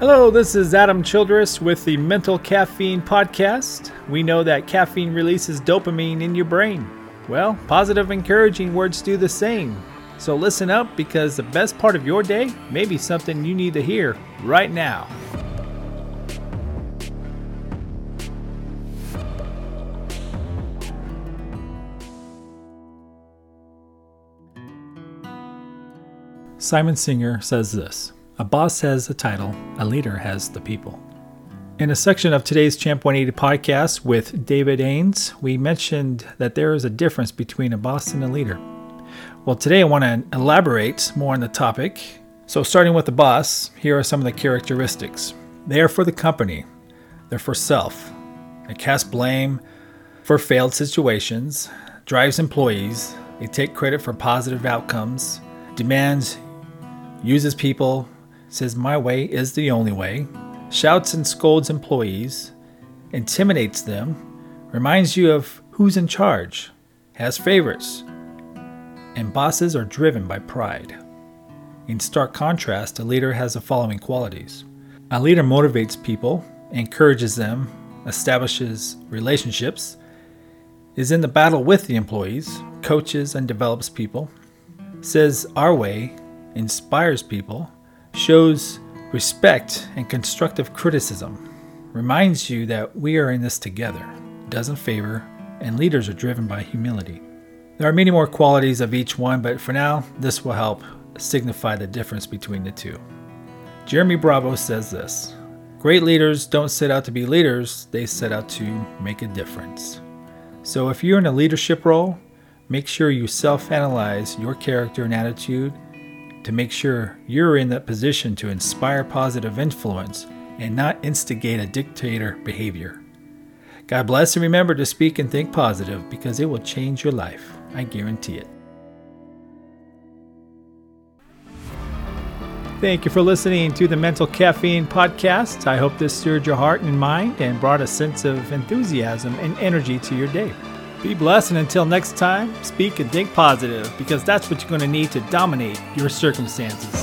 Hello, this is Adam Childress with the Mental Caffeine Podcast. We know that caffeine releases dopamine in your brain. Well, positive, encouraging words do the same. So listen up because the best part of your day may be something you need to hear right now. Simon Sinek says this A boss has the title, a leader has the people. In a section of today's Champ 180 podcast with David Ains, we mentioned that there is a difference between a boss and a leader. Well, today I want to elaborate more on the topic. So, starting with the boss, here are some of the characteristics they are for the company, they're for self, they cast blame for failed situations, drives employees, they take credit for positive outcomes, demands uses people, says my way is the only way, shouts and scolds employees, intimidates them, reminds you of who's in charge, has favorites, and bosses are driven by pride. In stark contrast, a leader has the following qualities a leader motivates people, encourages them, establishes relationships, is in the battle with the employees, coaches and develops people, says our way inspires people, shows respect and constructive criticism, reminds you that we are in this together, doesn't favor, and leaders are driven by humility. There are many more qualities of each one, but for now, this will help signify the difference between the two. Jeremy Bravo says this Great leaders don't set out to be leaders, they set out to make a difference. So if you're in a leadership role, make sure you self analyze your character and attitude to make sure you're in that position to inspire positive influence and not instigate a dictator behavior. God bless and remember to speak and think positive because it will change your life. I guarantee it. Thank you for listening to the Mental Caffeine Podcast. I hope this stirred your heart and mind and brought a sense of enthusiasm and energy to your day. Be blessed, and until next time, speak and think positive because that's what you're going to need to dominate your circumstances.